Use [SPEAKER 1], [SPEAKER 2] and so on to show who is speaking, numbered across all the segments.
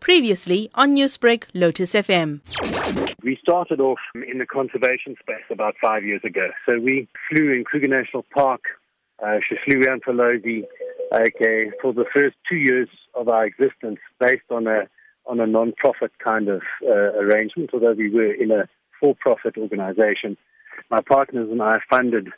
[SPEAKER 1] Previously on Newsbreak, Lotus FM.
[SPEAKER 2] We started off in the conservation space about five years ago. So we flew in Kruger National Park, uh, Shishliwiantolozi, okay, for the first two years of our existence based on a on a non-profit kind of uh, arrangement, although we were in a for-profit organization. My partners and I funded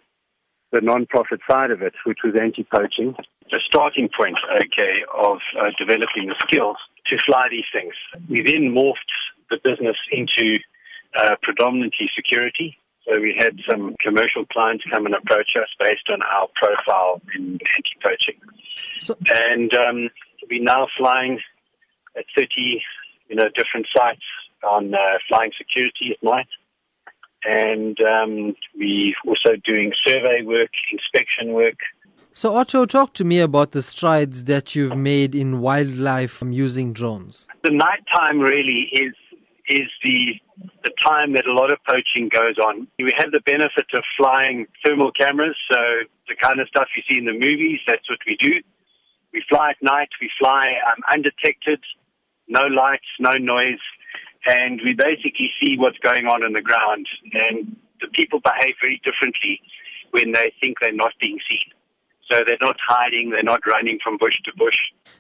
[SPEAKER 2] the non-profit side of it, which was anti-poaching. The starting point, okay, of uh, developing the skills to fly these things. We then morphed the business into uh, predominantly security. So we had some commercial clients come and approach us based on our profile in anti-poaching. So- and um, we're now flying at 30, you know, different sites on uh, flying security at night. And um, we're also doing survey work, inspection work,
[SPEAKER 3] so, Otto, talk to me about the strides that you've made in wildlife using drones.
[SPEAKER 2] The nighttime really is is the the time that a lot of poaching goes on. We have the benefit of flying thermal cameras, so the kind of stuff you see in the movies, that's what we do. We fly at night, we fly um, undetected, no lights, no noise, and we basically see what's going on in the ground. And the people behave very differently when they think they're not being seen. So they're not hiding, they're not running from bush to bush.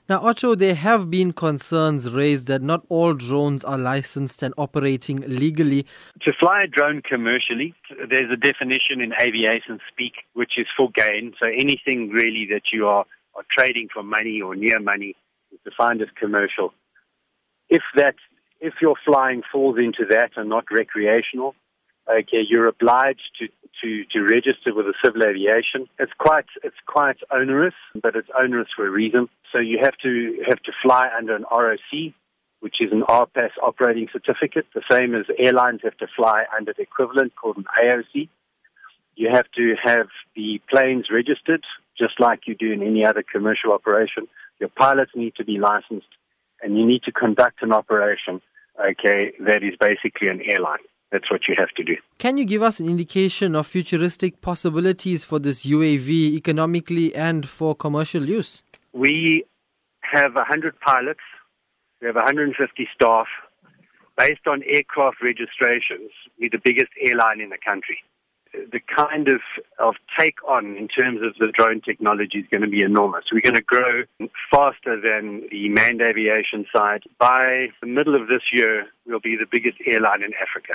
[SPEAKER 3] Now, Otto, there have been concerns raised that not all drones are licensed and operating legally.
[SPEAKER 2] To fly a drone commercially, there's a definition in aviation speak, which is for gain. So anything really that you are, are trading for money or near money is defined as commercial. If that, if your flying falls into that and not recreational, okay, you're obliged to to, to register with the civil aviation. It's quite it's quite onerous, but it's onerous for a reason. So you have to have to fly under an ROC, which is an RPAS operating certificate, the same as airlines have to fly under the equivalent called an AOC. You have to have the planes registered, just like you do in any other commercial operation. Your pilots need to be licensed, and you need to conduct an operation, okay, that is basically an airline that's what you have to do.
[SPEAKER 3] Can you give us an indication of futuristic possibilities for this UAV economically and for commercial use?
[SPEAKER 2] We have 100 pilots, we have 150 staff. Based on aircraft registrations, we're the biggest airline in the country the kind of, of take on in terms of the drone technology is going to be enormous. We're going to grow faster than the manned aviation side. By the middle of this year, we'll be the biggest airline in Africa.